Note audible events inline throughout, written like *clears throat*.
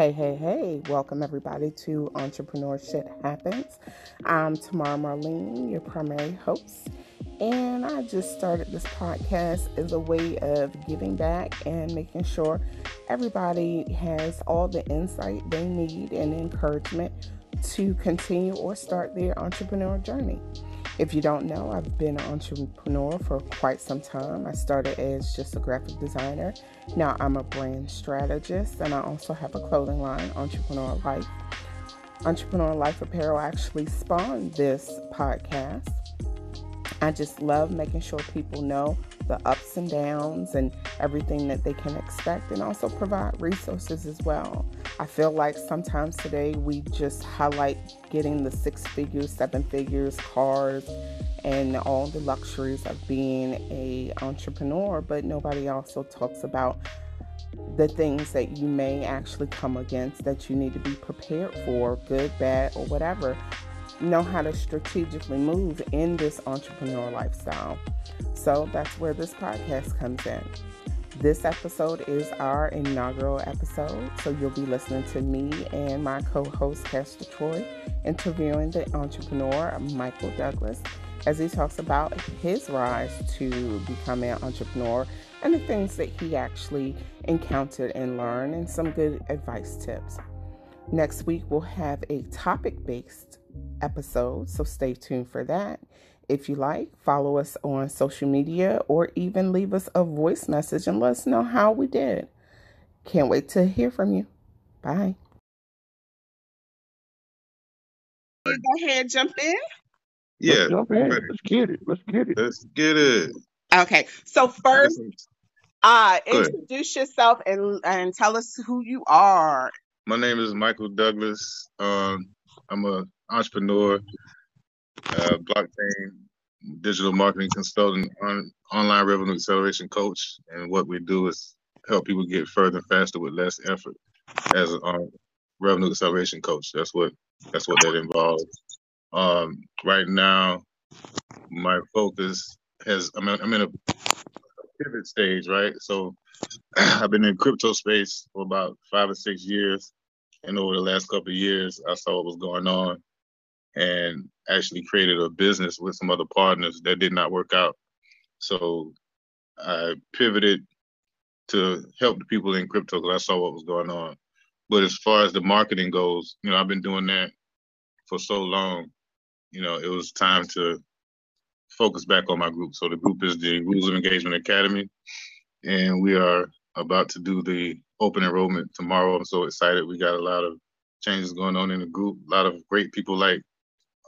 Hey, hey, hey, welcome everybody to Entrepreneur Shit Happens. I'm Tamara Marlene, your primary host, and I just started this podcast as a way of giving back and making sure everybody has all the insight they need and encouragement to continue or start their entrepreneurial journey. If you don't know, I've been an entrepreneur for quite some time. I started as just a graphic designer. Now I'm a brand strategist and I also have a clothing line, Entrepreneur Life. Entrepreneur Life Apparel actually spawned this podcast. I just love making sure people know the ups and downs and everything that they can expect, and also provide resources as well. I feel like sometimes today we just highlight getting the six figures, seven figures, cars, and all the luxuries of being a entrepreneur, but nobody also talks about the things that you may actually come against that you need to be prepared for, good, bad, or whatever know how to strategically move in this entrepreneur lifestyle. So that's where this podcast comes in. This episode is our inaugural episode, so you'll be listening to me and my co host, Castor Troy, interviewing the entrepreneur, Michael Douglas, as he talks about his rise to becoming an entrepreneur and the things that he actually encountered and learned, and some good advice tips. Next week, we'll have a topic based episode, so stay tuned for that. If you like, follow us on social media or even leave us a voice message and let us know how we did. Can't wait to hear from you. Bye. Go ahead, jump in. Yeah. Let's jump in. Let's get it. Let's get it. Let's get it. Okay. So first, uh, introduce yourself and and tell us who you are. My name is Michael Douglas. Um, I'm a entrepreneur, uh, blockchain digital marketing consultant, on, online revenue acceleration coach, and what we do is help people get further and faster with less effort as a um, revenue acceleration coach. That's what that's what that involves. Um, right now, my focus has I'm in, I'm in a pivot stage, right? So *clears throat* I've been in crypto space for about five or six years, and over the last couple of years, I saw what was going on, and actually created a business with some other partners that did not work out. So I pivoted to help the people in crypto because I saw what was going on. But as far as the marketing goes, you know, I've been doing that for so long. You know, it was time to focus back on my group. So the group is the Rules of Engagement Academy, and we are about to do the open enrollment tomorrow. I'm so excited. We got a lot of changes going on in the group. A lot of great people like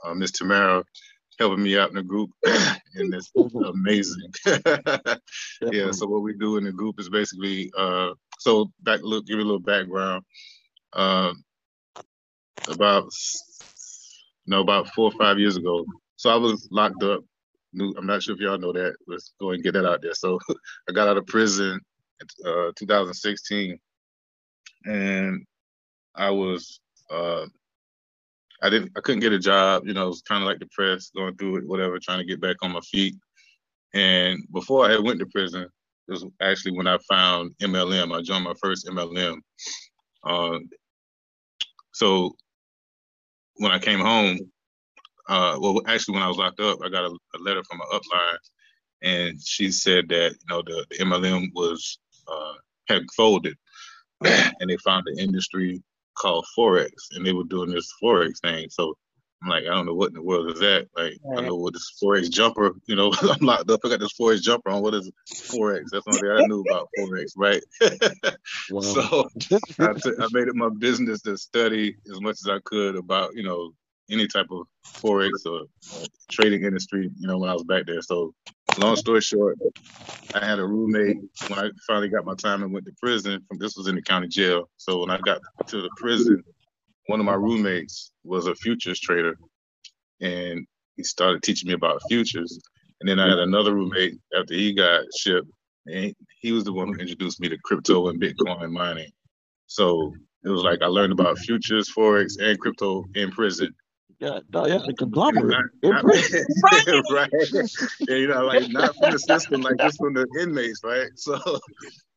uh, Miss Tamara helping me out in the group, *coughs* and it's amazing. *laughs* yeah. So what we do in the group is basically uh, so back look give you a little background. Uh, about you know about four or five years ago, so I was locked up. I'm not sure if y'all know that. Let's go and get that out there. So *laughs* I got out of prison in uh, 2016, and I was uh, I didn't I couldn't get a job. You know, it was kind of like depressed, going through it, whatever, trying to get back on my feet. And before I went to prison, it was actually when I found MLM. I joined my first MLM. Uh, so when I came home, uh, well, actually when I was locked up, I got a, a letter from an upline, and she said that you know the, the MLM was uh, had folded, *clears throat* and they found the industry called Forex, and they were doing this Forex thing. So I'm like, I don't know what in the world is that. Like, right. I know what this Forex jumper, you know, *laughs* I'm locked up. I got this Forex jumper on. What is Forex? That's the only thing I knew about Forex, right? *laughs* wow. So I, t- I made it my business to study as much as I could about, you know, any type of forex or uh, trading industry, you know, when I was back there. So, long story short, I had a roommate when I finally got my time and went to prison. From this was in the county jail. So when I got to the prison, one of my roommates was a futures trader, and he started teaching me about futures. And then I had another roommate after he got shipped, and he was the one who introduced me to crypto and Bitcoin mining. So it was like I learned about futures, forex, and crypto in prison Yeah, no, yeah, the conglomerate. Not, not, *laughs* right. Yeah, you know, like not from the system, like just from the inmates, right? *laughs* So,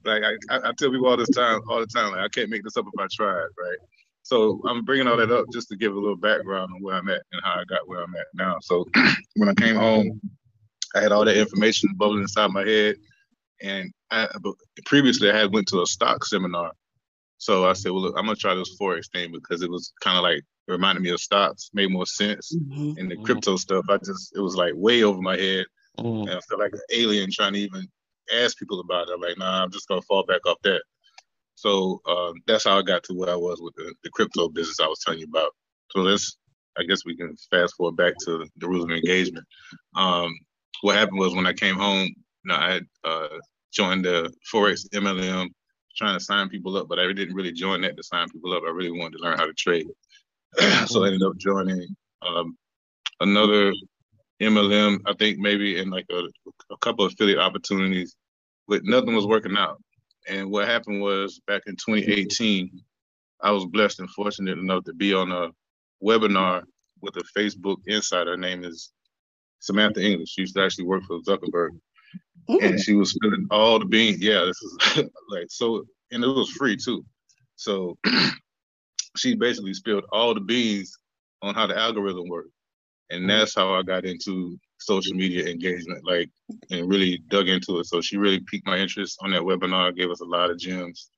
like I, I tell people all this time, all the time, like I can't make this up if I tried, right? So I'm bringing all that up just to give a little background on where I'm at and how I got where I'm at now. So *clears throat* when I came home, I had all that information bubbling inside my head, and I, previously I had went to a stock seminar. So I said, well, look, I'm gonna try this forex thing because it was kind of like it reminded me of stocks, made more sense. Mm-hmm. And the crypto stuff, I just it was like way over my head, mm-hmm. and I felt like an alien trying to even ask people about it. I'm like, nah, I'm just gonna fall back off that. So uh, that's how I got to where I was with the, the crypto business I was telling you about. So let's, I guess we can fast forward back to the rules of engagement. Um, what happened was when I came home, you know, I had uh, joined the Forex MLM, trying to sign people up, but I didn't really join that to sign people up. I really wanted to learn how to trade. *clears throat* so I ended up joining um, another MLM, I think maybe in like a, a couple of affiliate opportunities, but nothing was working out. And what happened was back in 2018, I was blessed and fortunate enough to be on a webinar with a Facebook insider. Her name is Samantha English. She used to actually work for Zuckerberg. And she was spilling all the beans. Yeah, this is *laughs* like so, and it was free too. So *clears throat* she basically spilled all the beans on how the algorithm worked. And that's how I got into social media engagement, like, and really dug into it. So she really piqued my interest on that webinar, gave us a lot of gems.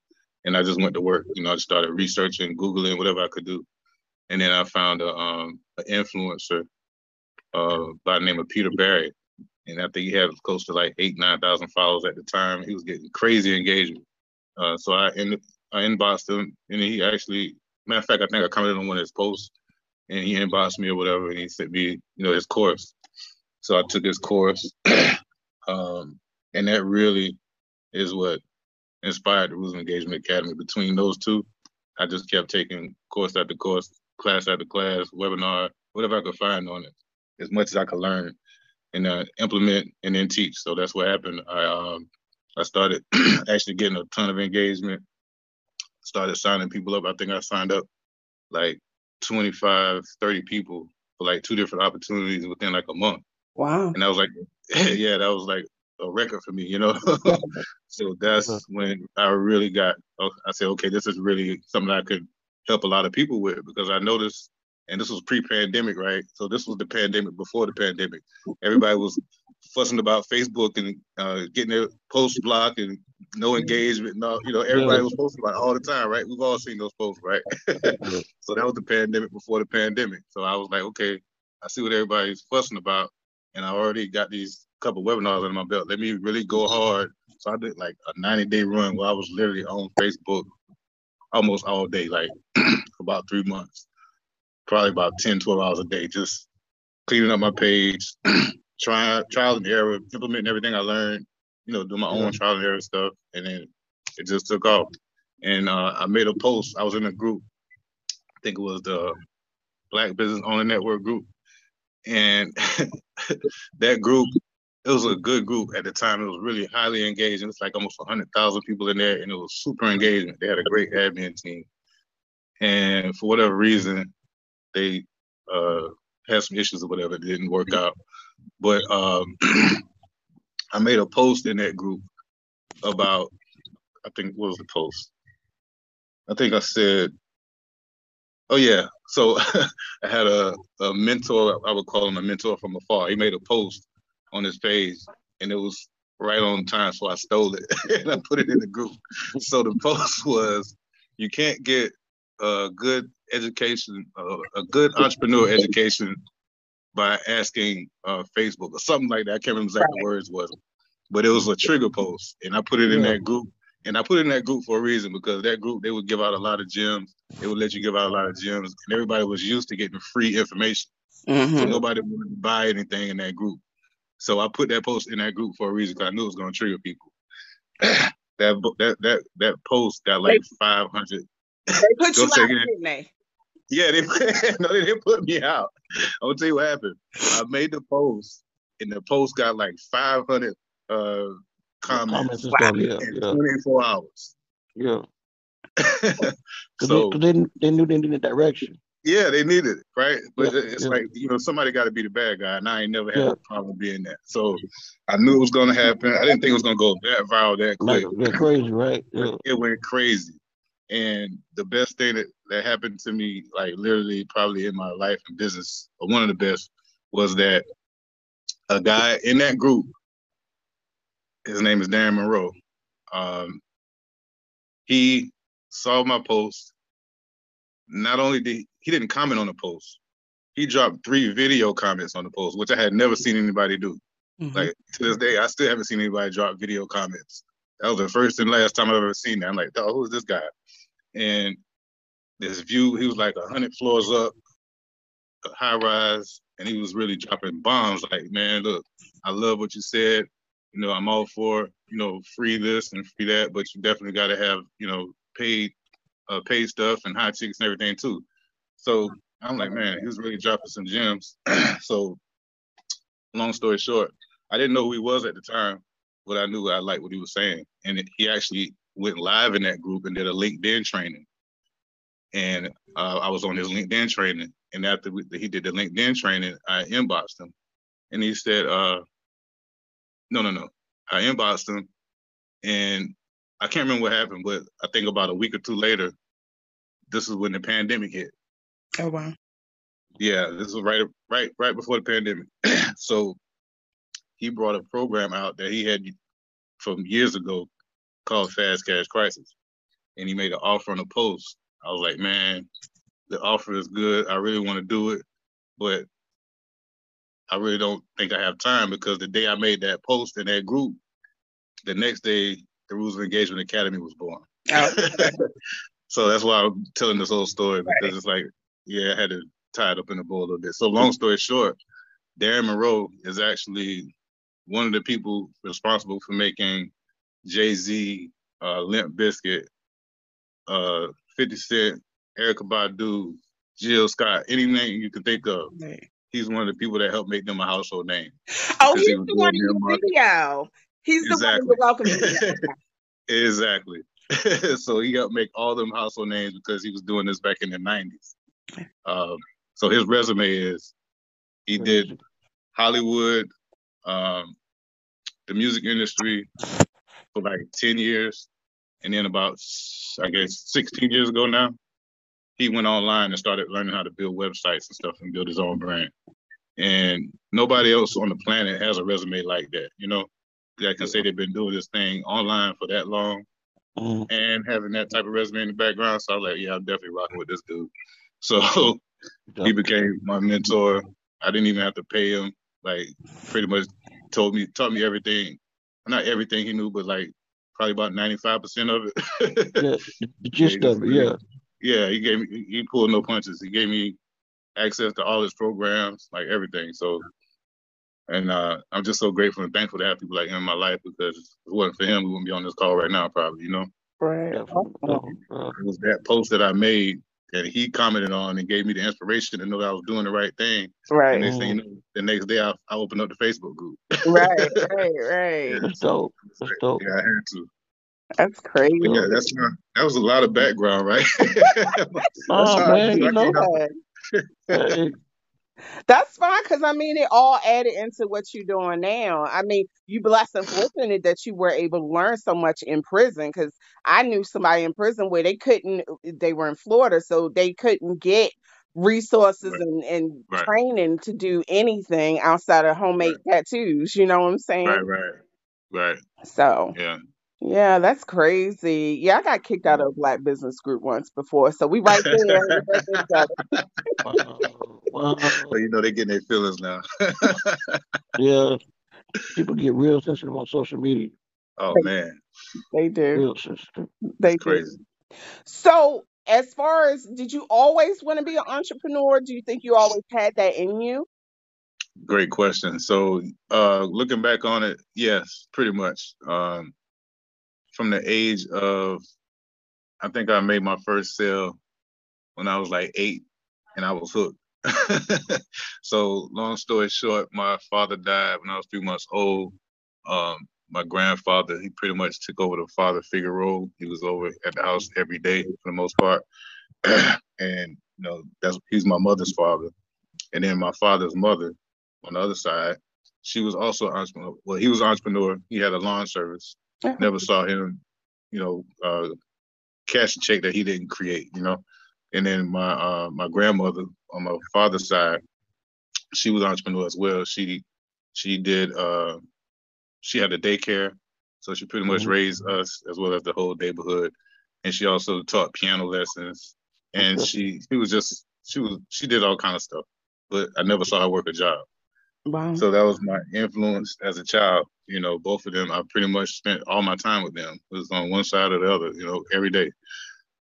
And I just went to work. You know, I started researching, Googling, whatever I could do. And then I found a, um, an influencer uh, by the name of Peter Barry. And I think he had close to like eight, 9,000 followers at the time. He was getting crazy engagement. Uh, so I, in, I inboxed him and he actually, matter of fact, I think I commented on one of his posts and he inboxed me or whatever and he sent me, you know, his course. So I took his course, *clears throat* um, and that really is what inspired the Rules Engagement Academy. Between those two, I just kept taking course after course, class after class, webinar, whatever I could find on it, as much as I could learn and uh, implement and then teach. So that's what happened. I um, I started *clears throat* actually getting a ton of engagement. Started signing people up. I think I signed up like 25, 30 people for like two different opportunities within like a month. Wow. And I was like, *laughs* yeah, that was like a record for me, you know. *laughs* so that's uh-huh. when I really got. Oh, I said, okay, this is really something I could help a lot of people with because I noticed, and this was pre-pandemic, right? So this was the pandemic before the pandemic. Everybody was fussing about Facebook and uh, getting their post blocked and no engagement. No, you know, everybody was posting about it all the time, right? We've all seen those posts, right? *laughs* so that was the pandemic before the pandemic. So I was like, okay, I see what everybody's fussing about and I already got these couple webinars under my belt. Let me really go hard. So I did like a 90 day run where I was literally on Facebook almost all day, like *clears throat* about three months, probably about 10, 12 hours a day, just cleaning up my page, *clears throat* trying trial and error, implementing everything I learned, you know, do my own trial and error stuff. And then it just took off. And uh, I made a post. I was in a group. I think it was the Black Business Owner Network group and *laughs* that group it was a good group at the time. It was really highly engaged. It's like almost 100,000 people in there, and it was super engagement. They had a great admin team. And for whatever reason, they uh, had some issues or whatever. It didn't work out. But um, *clears throat* I made a post in that group about, I think, what was the post? I think I said, oh, yeah, so *laughs* I had a, a mentor, I would call him a mentor from afar. He made a post on his page and it was right on time. So I stole it *laughs* and I put it in the group. So the *laughs* post was, you can't get a good education, uh, a good entrepreneur education by asking uh, Facebook or something like that. I can't remember exactly the words was, but it was a trigger post, and I put it in that group. And I put it in that group for a reason because that group they would give out a lot of gems. They would let you give out a lot of gems, and everybody was used to getting free information. Mm-hmm. So nobody wanted to buy anything in that group. So I put that post in that group for a reason because I knew it was going to trigger people. *clears throat* that that that that post got like five hundred. They put you out, didn't they? Yeah, they *laughs* no, they didn't put me out. I'm gonna tell you what happened. I made the post, and the post got like 500 uh, comments, comments yeah, in yeah. 24 hours. Yeah. *laughs* so they, they, they knew they needed direction. Yeah, they needed it, right? But yeah, it's yeah. like you know somebody got to be the bad guy, and I ain't never had yeah. a problem being that. So I knew it was going to happen. I didn't think it was going to go that viral that quick. Like, crazy, right? Yeah. It went crazy, and the best thing that that happened to me, like literally, probably in my life and business, or one of the best, was that a guy in that group. His name is Darren Monroe. Um, he saw my post. Not only did he didn't comment on the post, he dropped three video comments on the post, which I had never seen anybody do. Mm-hmm. Like to this day, I still haven't seen anybody drop video comments. That was the first and last time I've ever seen that. I'm like, who's this guy? And this view, he was like hundred floors up, high rise, and he was really dropping bombs. Like, man, look, I love what you said. You know, I'm all for you know free this and free that, but you definitely got to have you know paid uh, paid stuff and hot chicks and everything too. So I'm like, man, he was really dropping some gems. *clears throat* so long story short, I didn't know who he was at the time, but I knew I liked what he was saying. And he actually went live in that group and did a LinkedIn training. And uh, I was on his LinkedIn training. And after we, he did the LinkedIn training, I inboxed him. And he said, uh, no, no, no. I inboxed him and I can't remember what happened, but I think about a week or two later, this is when the pandemic hit. Oh wow. Yeah, this was right right right before the pandemic. *clears throat* so he brought a program out that he had from years ago called Fast Cash Crisis. And he made an offer on a post. I was like, man, the offer is good. I really want to do it, but I really don't think I have time because the day I made that post in that group, the next day the Rules of Engagement Academy was born. Oh. *laughs* so that's why I'm telling this whole story because right. it's like, yeah, I had to tie it up in a bow a little bit. So long story short, Darren Monroe is actually one of the people responsible for making Jay Z, uh, Limp Bizkit, uh, 50 Cent, Erykah Badu, Jill Scott, any name you can think of. He's one of the people that helped make them a household name. Oh, he's he the one in the video. He's *laughs* exactly. the one who welcomed exactly. so he helped make all them household names because he was doing this back in the 90s. Um, so his resume is he did Hollywood, um, the music industry for like 10 years. And then about, I guess, 16 years ago now, he went online and started learning how to build websites and stuff and build his own brand. And nobody else on the planet has a resume like that, you know? that can say they've been doing this thing online for that long mm-hmm. and having that type of resume in the background. So I was like, yeah, I'm definitely rocking with this dude. So he became my mentor. I didn't even have to pay him. Like pretty much told me, taught me everything. Not everything he knew, but like probably about 95% of it. yeah, the *laughs* gist of it, yeah. Yeah, he gave me, he pulled no punches. He gave me access to all his programs, like everything. So and uh, I'm just so grateful and thankful to have people like him in my life because if it wasn't for him, we wouldn't be on this call right now, probably, you know? Right. It was that post that I made that he commented on and gave me the inspiration to know that I was doing the right thing. Right. And they say, you mm-hmm. know, the next day I, I opened up the Facebook group. right, *laughs* right, right. That's dope. That's dope. Yeah, I had to. That's crazy. But yeah, that's my, that was a lot of background, right? *laughs* oh man, you know. *laughs* That's fine because I mean it all added into what you're doing now. I mean, you blessed and fortunate that you were able to learn so much in prison because I knew somebody in prison where they couldn't uh, they were in Florida, so they couldn't get resources right. and, and right. training to do anything outside of homemade right. tattoos. You know what I'm saying? Right, right. Right. So yeah. Yeah, that's crazy. Yeah, I got kicked out of a black business group once before, so we right there. *laughs* *laughs* wow. Well, you know they're getting their feelings now. *laughs* yeah, people get real sensitive on social media. Oh man, they do. Real sensitive. They do. Crazy. So, as far as did you always want to be an entrepreneur? Do you think you always had that in you? Great question. So, uh, looking back on it, yes, pretty much. Um, from the age of, I think I made my first sale when I was like eight, and I was hooked. *laughs* so long story short, my father died when I was three months old. Um, my grandfather, he pretty much took over the father figure role. He was over at the house every day for the most part. *clears throat* and you know, that's he's my mother's father. And then my father's mother on the other side, she was also an entrepreneur. Well, he was an entrepreneur. He had a lawn service. Never saw him, you know, uh, cash a check that he didn't create, you know. And then my uh, my grandmother on my father's side, she was an entrepreneur as well. She she did uh, she had a daycare, so she pretty much mm-hmm. raised us as well as the whole neighborhood. And she also taught piano lessons. And she she was just she was she did all kind of stuff, but I never saw her work a job. Wow. So that was my influence as a child. You know, both of them, I pretty much spent all my time with them. It was on one side or the other, you know, every day.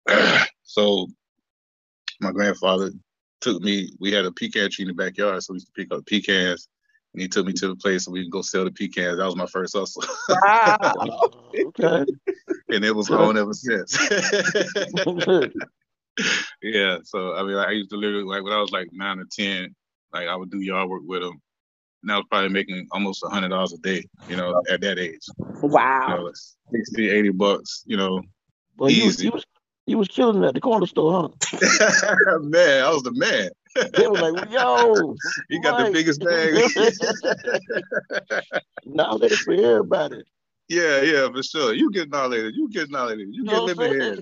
*clears throat* so my grandfather took me, we had a pecan tree in the backyard, so we used to pick up pecans. And he took me to the place so we could go sell the pecans. That was my first hustle. Wow. *laughs* okay. and it was on ever since. *laughs* yeah. So I mean, like, I used to literally like when I was like nine or ten, like I would do yard work with him and I was probably making almost a hundred dollars a day, you know, at that age. Wow. You know, 60, 80 bucks, you know, well, easy. You, was, you was killing at the corner store, huh? *laughs* man, I was the man. they were like, yo, *laughs* you got the biggest bag. *laughs* Knowledge for everybody. Yeah, yeah, for sure. You get knowledge. You get knowledge. You get living here.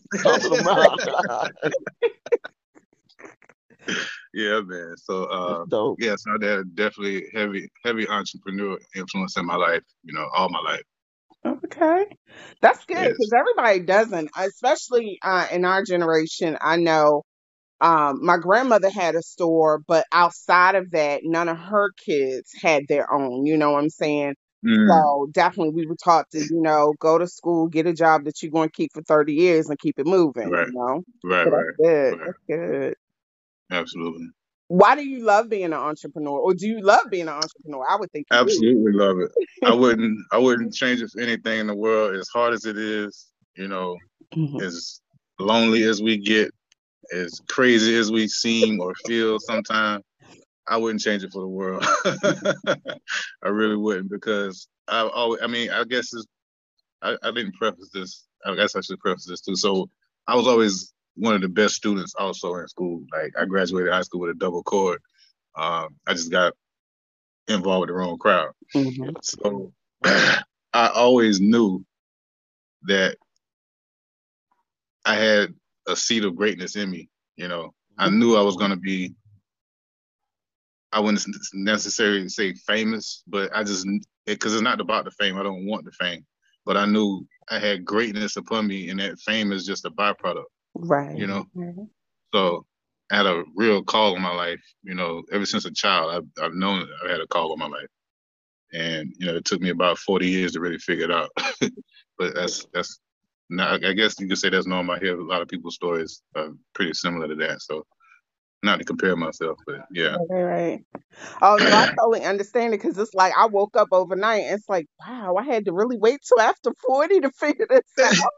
yeah, man. So uh yeah, so that definitely heavy, heavy entrepreneur influence in my life, you know, all my life. Okay. That's good because yes. everybody doesn't, especially uh, in our generation. I know um, my grandmother had a store, but outside of that, none of her kids had their own. You know what I'm saying? Mm. So definitely, we were taught to, you know, go to school, get a job that you're going to keep for 30 years, and keep it moving. Right. You know, right, so right. Good. Right. That's good. Absolutely. Why do you love being an entrepreneur, or do you love being an entrepreneur? I would think absolutely do. love it. I *laughs* wouldn't. I wouldn't change it for anything in the world. As hard as it is, you know, mm-hmm. as lonely as we get, as crazy as we seem or feel sometimes, I wouldn't change it for the world. *laughs* I really wouldn't because I always. I mean, I guess it's, I, I didn't preface this. I guess I should preface this too. So I was always one of the best students also in school. Like I graduated high school with a double cord. Um, I just got involved with the wrong crowd. Mm-hmm. So *clears throat* I always knew that I had a seed of greatness in me. You know, I knew I was going to be. I wouldn't necessarily say famous, but I just because it, it's not about the fame. I don't want the fame, but I knew I had greatness upon me, and that fame is just a byproduct. Right. You know, mm-hmm. so I had a real call on my life. You know, ever since a child, I've, I've known I had a call on my life, and you know, it took me about forty years to really figure it out. *laughs* but that's that's not. I guess you could say that's normal. I hear a lot of people's stories are pretty similar to that. So not to compare myself, but yeah. Right, right. Oh no, I totally understand it because it's like I woke up overnight. And it's like, wow, I had to really wait till after forty to figure this *laughs* out.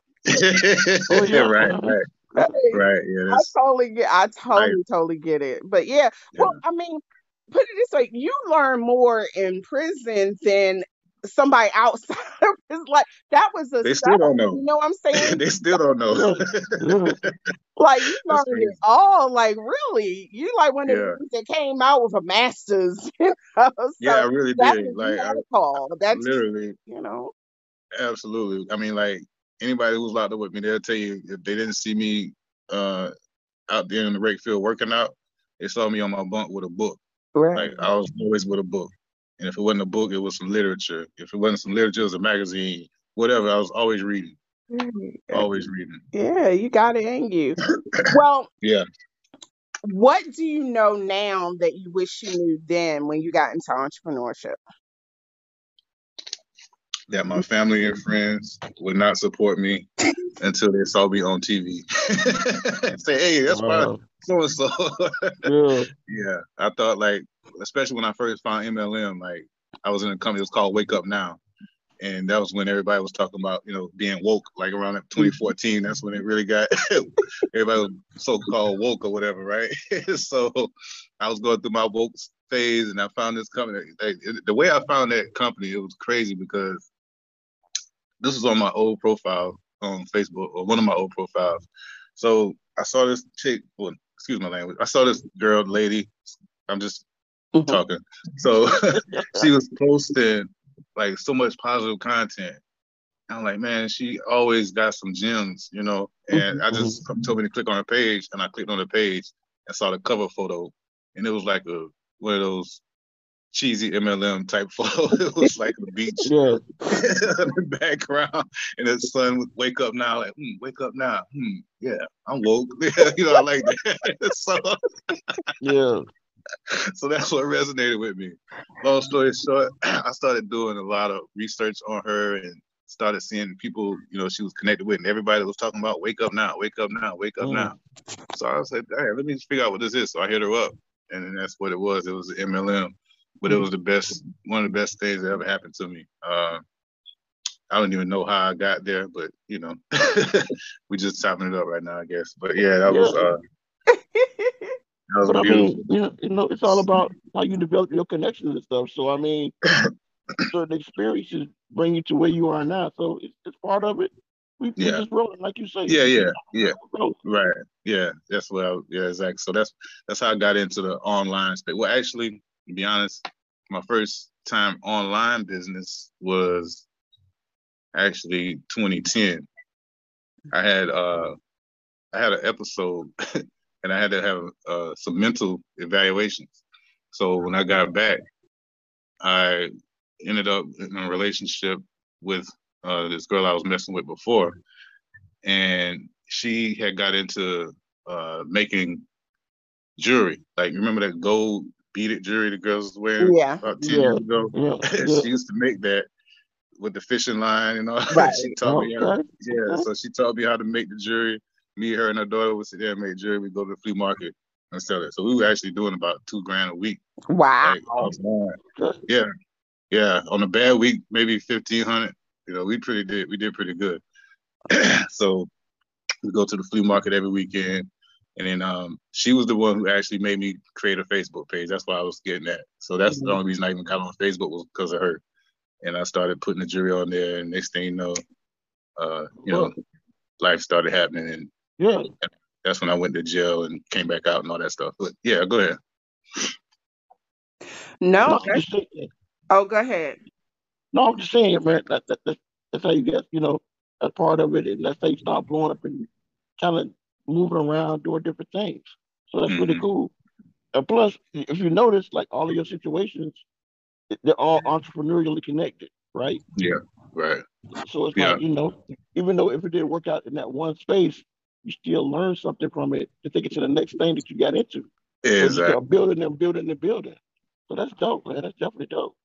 oh, *laughs* yeah, right, right. Right. Right. Yeah. I totally get. I totally, right. totally get it. But yeah, well, yeah. I mean, put it this way: you learn more in prison than somebody outside of his like that was a they still don't know you know what i'm saying *laughs* they still don't know like you learned it all like really you like one of yeah. the that came out with a master's *laughs* you know? so yeah i really did like I, call that's literally you know absolutely i mean like anybody who's locked up with me, they'll tell you if they didn't see me uh, out there in the rec field working out, they saw me on my bunk with a book. Right. Like I was always with a book. And if it wasn't a book, it was some literature. If it wasn't some literature, it was a magazine, whatever. I was always reading. Mm-hmm. Always reading. Yeah, you got it in you. *coughs* well, yeah. What do you know now that you wish you knew then when you got into entrepreneurship? That my family and friends would not support me until they saw me on TV. *laughs* Say, hey, that's wow. so and so. Yeah, I thought like, especially when I first found MLM, like I was in a company. It was called Wake Up Now, and that was when everybody was talking about you know being woke. Like around 2014, that's when it really got *laughs* everybody was so-called woke or whatever, right? *laughs* so I was going through my woke phase, and I found this company. Like, the way I found that company, it was crazy because this was on my old profile on Facebook or one of my old profiles. So I saw this chick, well, excuse my language. I saw this girl, lady. I'm just mm-hmm. talking. So *laughs* she was posting like so much positive content. I'm like, man, she always got some gems, you know. And I just mm-hmm. told me to click on her page, and I clicked on the page and saw the cover photo, and it was like a one of those cheesy MLM type photo. *laughs* it was like the beach yeah. *laughs* in the background, and the sun would wake up now, like, hmm, wake up now. Hmm, yeah, I'm woke. *laughs* you know, I like that. so, yeah. So that's what resonated with me. Long story short, *clears throat* I started doing a lot of research on her and started seeing people, you know, she was connected with, and everybody was talking about wake up now, wake up now, wake up mm. now. So I was like, hey, let me just figure out what this is. So I hit her up, and then that's what it was. It was MLM but it was the best, one of the best things that ever happened to me. Uh, I don't even know how I got there, but you know, *laughs* we just chopping it up right now, I guess. But yeah, that yeah. was uh, that was but beautiful. I mean, you know, you know, it's all about how you develop your connections and stuff. So I mean, *coughs* certain experiences bring you to where you are now. So it's, it's part of it. We, yeah. just rolling, like you say. Yeah, yeah, yeah. Right. Yeah, that's what. I, yeah, exactly. So that's that's how I got into the online space. Well, actually, to be honest, my first time online business was actually 2010. I had uh I had an episode *laughs* and I had to have uh, some mental evaluations. So when I got back, I ended up in a relationship with uh, this girl I was messing with before, and she had got into uh, making jewelry. Like remember that gold beaded jewelry the girls wearing yeah. about 10 yeah. years ago. *laughs* Yeah. she used to make that with the fishing line and *laughs* all. Right. she taught okay. me how, yeah, so she taught me how to make the jewelry. Me, her, and her daughter would sit there and make jewelry. We'd go to the flea market and sell it. So we were actually doing about two grand a week. Wow. Like, yeah. Yeah. On a bad week, maybe fifteen hundred. You know, we pretty did we did pretty good. *clears throat* so we go to the flea market every weekend. And then um, she was the one who actually made me create a Facebook page. That's why I was getting that. So that's mm-hmm. the only reason I even got on Facebook was because of her. And I started putting the jewelry on there, and next thing you know, uh, you know, life started happening, and yeah, that's when I went to jail and came back out and all that stuff. But yeah, go ahead. No, oh, go ahead. No, I'm just saying, man. That, that, that, that's how you get, you know, a part of it. And let's say you start blowing up and kind of moving around doing different things. So that's mm-hmm. really cool. And plus, if you notice, like all of your situations, they're all entrepreneurially connected, right? Yeah, right. So it's yeah. like, you know, even though if it didn't work out in that one space, you still learn something from it to take it to the next thing that you got into. Exactly. So building and building and building. So that's dope, man. That's definitely dope.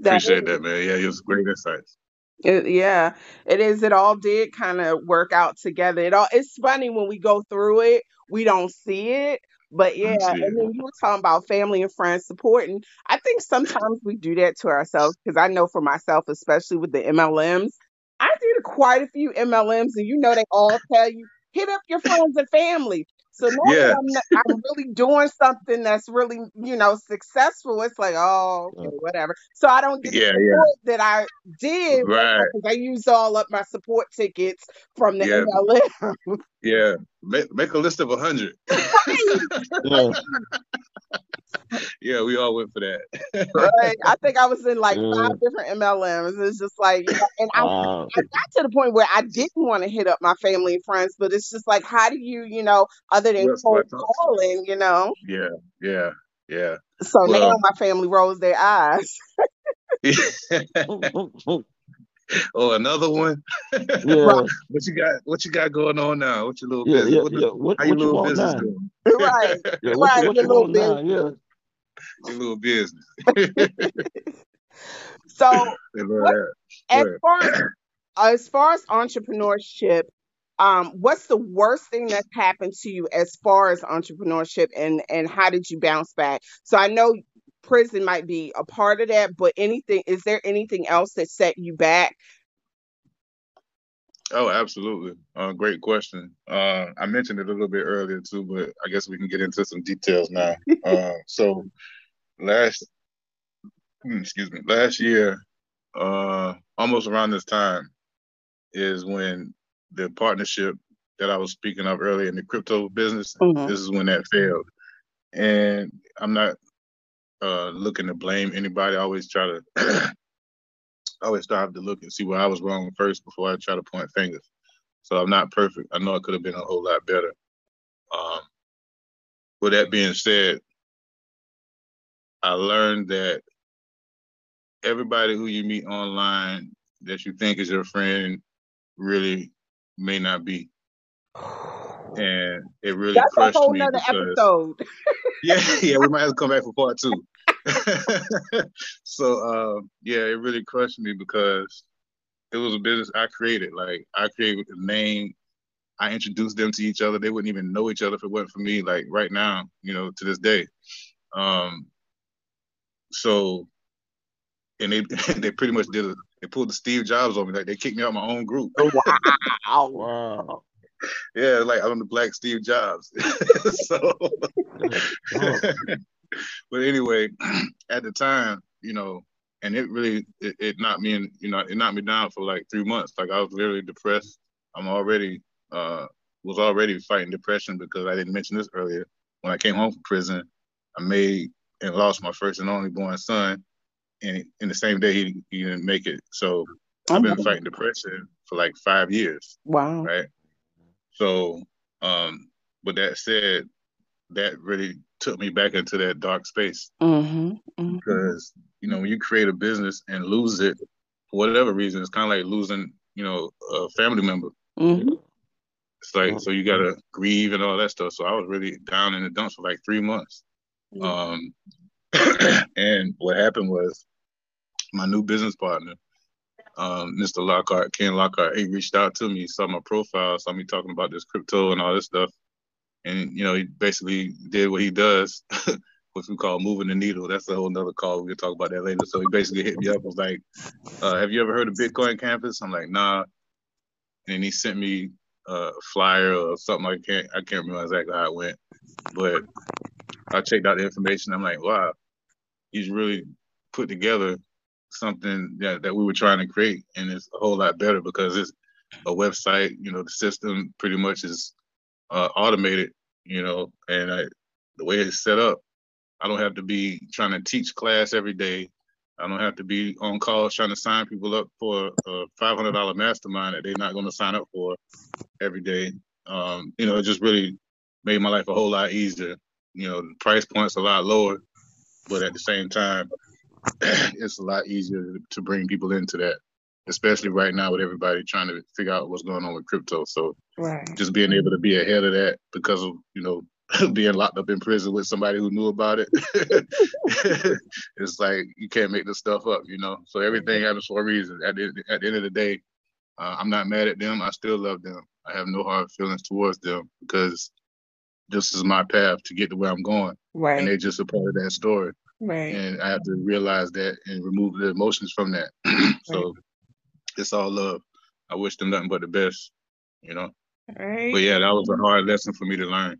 That Appreciate is, that, man. Yeah, it was great insights. It, yeah, it is. It all did kind of work out together. It all. It's funny when we go through it, we don't see it. But yeah, and then you were talking about family and friends supporting. I think sometimes we do that to ourselves because I know for myself, especially with the MLMs, I did quite a few MLMs, and you know they all tell you hit up your friends and family. So now. I'm, I'm, really doing something that's really, you know, successful. It's like, oh, uh, okay, whatever. So I don't get yeah, yeah. that I did right. because I used all up my support tickets from the yeah. MLM. yeah, make, make a list of a hundred. *laughs* *laughs* *laughs* yeah, we all went for that. *laughs* right. I think I was in like five different MLMs. It's just like, and I, I got to the point where I didn't want to hit up my family and friends, but it's just like, how do you, you know, other than cold calling, you know? Yeah, yeah, yeah. So well, now my family rolls their eyes. *laughs* oh, another one. Yeah. what you got? What you got going on now? What your little yeah, business? Yeah, what, yeah. What, how your little business now? doing? Right, yeah, right. What, what your little business? Yeah. Your little business. *laughs* *laughs* so, what, as far as, as far as entrepreneurship, um, what's the worst thing that's happened to you as far as entrepreneurship, and and how did you bounce back? So I know prison might be a part of that, but anything is there anything else that set you back? Oh, absolutely. Uh, great question. Uh, I mentioned it a little bit earlier too, but I guess we can get into some details now. *laughs* uh, so last, hmm, excuse me, last year, uh, almost around this time, is when the partnership that I was speaking of earlier in the crypto business, mm-hmm. this is when that failed. And I'm not uh, looking to blame anybody. I always try to *clears throat* I always strive to look and see where I was wrong first before I try to point fingers. So I'm not perfect. I know it could have been a whole lot better. Um, with that being said, I learned that everybody who you meet online that you think is your friend really may not be. And it really That's crushed a whole me. because, episode. *laughs* yeah, *laughs* yeah, we might have to come back for part two. *laughs* so uh, yeah, it really crushed me because it was a business I created. Like I created a name. I introduced them to each other. They wouldn't even know each other if it wasn't for me. Like right now, you know, to this day. Um, so, and they *laughs* they pretty much did it. They pulled the Steve Jobs on me. Like they kicked me out my own group. wow, *laughs* wow. Yeah, like I'm the Black Steve Jobs. so, *laughs* but anyway, *clears throat* at the time, you know, and it really it, it knocked me in, you know, it knocked me down for like three months. Like I was literally depressed. I'm already uh was already fighting depression because I didn't mention this earlier. When I came home from prison, I made and lost my first and only born son. And in the same day he, he didn't make it. So I've been fighting depression for like five years. Wow. Right. So um with that said, that really took me back into that dark space. Mm-hmm, mm-hmm. Because, you know, when you create a business and lose it for whatever reason, it's kind of like losing, you know, a family member. Mm-hmm. It's like, so you got to grieve and all that stuff. So I was really down in the dumps for like three months. Um, *clears throat* and what happened was my new business partner, um, Mr. Lockhart, Ken Lockhart, he reached out to me, saw my profile, saw me talking about this crypto and all this stuff and you know he basically did what he does, *laughs* what we call moving the needle. That's a whole nother call. We'll talk about that later. So he basically hit me up. Was like, uh, "Have you ever heard of Bitcoin Campus?" I'm like, "Nah." And he sent me a flyer or something. I can't I can't remember exactly how it went, but I checked out the information. I'm like, "Wow, he's really put together something that, that we were trying to create, and it's a whole lot better because it's a website. You know, the system pretty much is uh, automated, you know, and I, the way it's set up, I don't have to be trying to teach class every day. I don't have to be on calls trying to sign people up for a $500 mastermind that they're not going to sign up for every day. Um, you know, it just really made my life a whole lot easier. You know, the price point's a lot lower, but at the same time, *clears throat* it's a lot easier to bring people into that especially right now with everybody trying to figure out what's going on with crypto. So right. just being able to be ahead of that because of, you know, *laughs* being locked up in prison with somebody who knew about it. *laughs* it's like you can't make this stuff up, you know. So everything happens for a reason. At the, at the end of the day, uh, I'm not mad at them. I still love them. I have no hard feelings towards them because this is my path to get to where I'm going. Right. And they're just a part of that story. Right. And I have to realize that and remove the emotions from that. *clears throat* so right it's all love. I wish them nothing but the best, you know. Right. But yeah, that was a hard lesson for me to learn.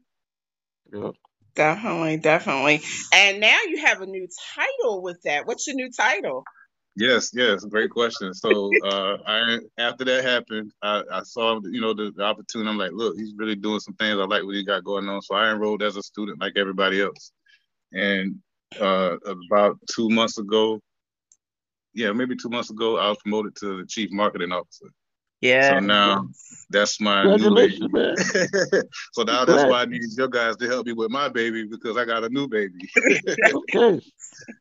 Yep. Definitely, definitely. And now you have a new title with that. What's your new title? Yes, yes, great question. So *laughs* uh, I after that happened, I, I saw you know the, the, opportunity. I'm like, look, he's really doing some things. I like what he got going on. So I enrolled as a student like everybody else. And uh, about two months ago, yeah, maybe two months ago, I was promoted to the chief marketing officer. Yeah. So now that's my new baby. *laughs* so now that's why I need your guys to help me with my baby because I got a new baby. *laughs* okay.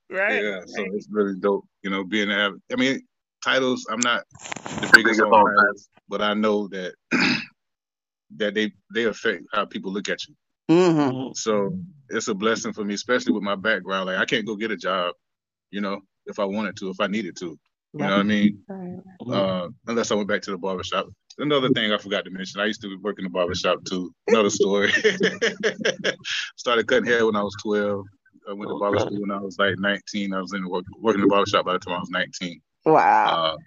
Right. Yeah. So it's really dope, you know, being I mean, titles. I'm not the biggest on titles, but I know that *clears throat* that they they affect how people look at you. Mm-hmm. So it's a blessing for me, especially with my background. Like I can't go get a job, you know, if I wanted to, if I needed to. You know what I mean? Uh, unless I went back to the barbershop. Another thing I forgot to mention, I used to work in the barbershop too. Another story. *laughs* Started cutting hair when I was 12. I went to barber school when I was like 19. I was in work, working in the barbershop by the time I was 19. Wow.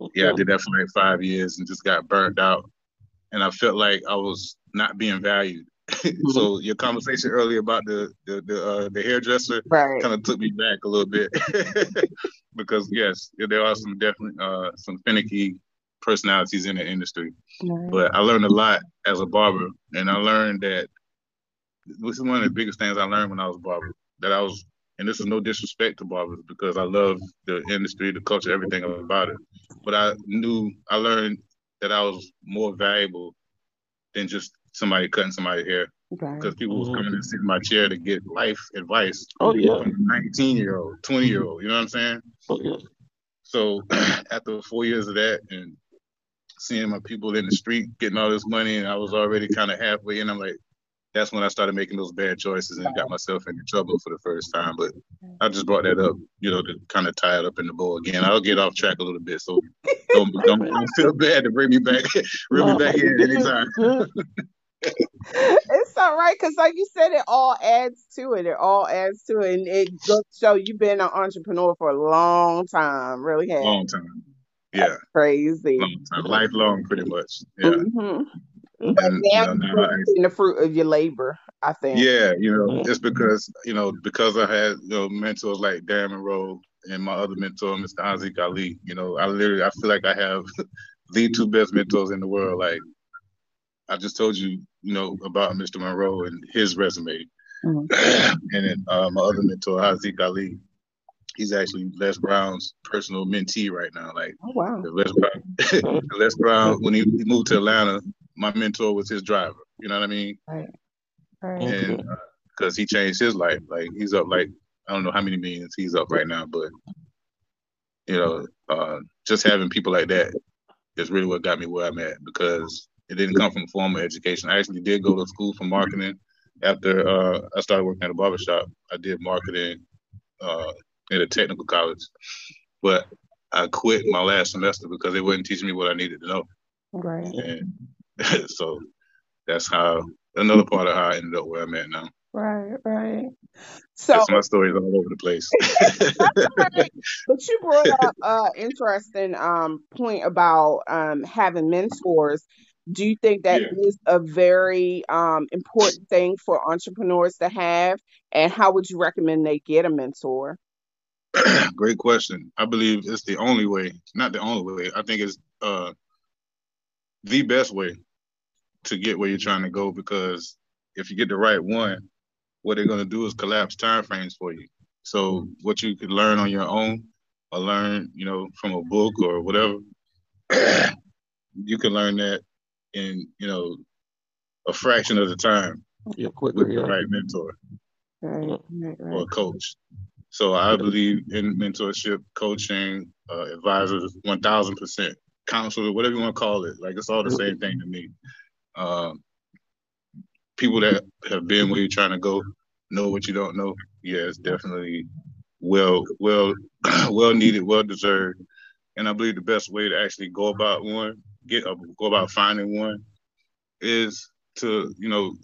Uh, yeah, I did that for like five years and just got burnt out. And I felt like I was not being valued. *laughs* so your conversation earlier about the the the, uh, the hairdresser right. kind of took me back a little bit *laughs* because yes, there are some definitely uh, some finicky personalities in the industry. Right. But I learned a lot as a barber, and I learned that this is one of the biggest things I learned when I was a barber. That I was, and this is no disrespect to barbers because I love the industry, the culture, everything about it. But I knew, I learned that I was more valuable than just somebody cutting somebody's hair. Because okay. people was mm-hmm. coming and sitting in my chair to get life advice. Oh yeah. 19 year old, 20 year old. You know what I'm saying? Oh yeah. So *clears throat* after four years of that and seeing my people in the street getting all this money, and I was already kind of halfway in, I'm like, that's when I started making those bad choices and got myself into trouble for the first time. But I just brought that up, you know, to kind of tie it up in the bow again. I'll get off track a little bit, so don't, don't, don't *laughs* feel bad to bring me back, *laughs* bring me back in anytime. *laughs* it's all right because, like you said, it all adds to it. It all adds to it, and it goes to show you've been an entrepreneur for a long time. Really have. Long time. Yeah. That's crazy. Long time. Lifelong, pretty much. Yeah. Mm-hmm. And, now you know, the fruit of your labor, I think. Yeah, you know, it's because you know because I had you know mentors like Darren Monroe and my other mentor, Mr. Haziq Ali. You know, I literally I feel like I have *laughs* the two best mentors in the world. Like I just told you, you know, about Mr. Monroe and his resume. Mm-hmm. *clears throat* and then uh, my other mentor, Haziq Ali, he's actually Les Brown's personal mentee right now. Like, oh, wow. Les Brown, *laughs* Les Brown, when he, he, moved to Atlanta, my mentor was his driver. You know what I mean? Right. Right. And because uh, he changed his life, like he's up like I don't know how many millions he's up right now, but you know, uh, just having people like that is really what got me where I'm at because it didn't come from formal education. I actually did go to school for marketing. After uh, I started working at a barbershop, I did marketing uh, at a technical college, but I quit my last semester because they wouldn't teach me what I needed to know. Right. And *laughs* so that's how another part of how I ended up where I'm at now. Right, right. So that's my stories all over the place. right. *laughs* But you brought up an interesting um, point about um, having mentors. Do you think that yeah. is a very um, important thing for entrepreneurs to have? And how would you recommend they get a mentor? *clears throat* Great question. I believe it's the only way, not the only way. I think it's uh, the best way to get where you're trying to go because if you get the right one, what they're going to do is collapse time frames for you. So what you could learn on your own or learn, you know, from a book or whatever, *clears throat* you can learn that in, you know, a fraction of the time yeah, quickly, with the right mentor right, right, right. or coach. So I believe in mentorship, coaching, uh, advisors, one thousand percent, counselor, whatever you want to call it. Like it's all the same thing to me. Um, people that have been where you're trying to go know what you don't know. Yeah, it's definitely well, well, *clears throat* well needed, well deserved. And I believe the best way to actually go about one, get uh, go about finding one, is to you know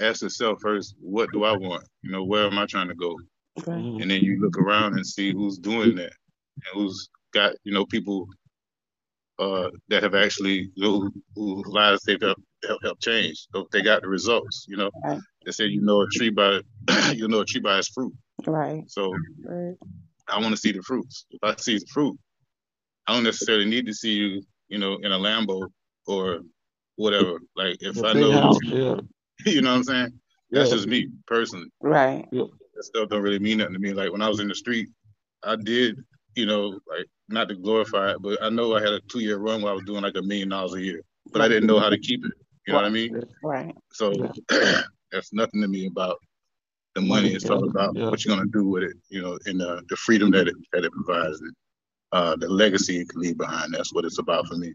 ask yourself first, what do I want? You know, where am I trying to go? Okay. And then you look around and see who's doing that and who's got you know people uh, that have actually who, whose lives they've helped, helped, helped change. So they got the results. You know, right. they say you know a tree by *clears throat* you know a tree by its fruit. Right. So right. I want to see the fruits. If I see the fruit, I don't necessarily need to see you, you know, in a Lambo or whatever. Like if the I know, house, yeah. *laughs* you know what I'm saying. That's yeah. just me personally. Right. That stuff don't really mean nothing to me. Like when I was in the street, I did, you know, like not to glorify it, but I know I had a two year run where I was doing like a million dollars a year, but I didn't know how to keep it. You know what I mean? Right. So *clears throat* that's nothing to me about the money. It's all about yeah. what you're gonna do with it. You know, and the, the freedom that it that it provides, and uh, the legacy it can leave behind. That's what it's about for me.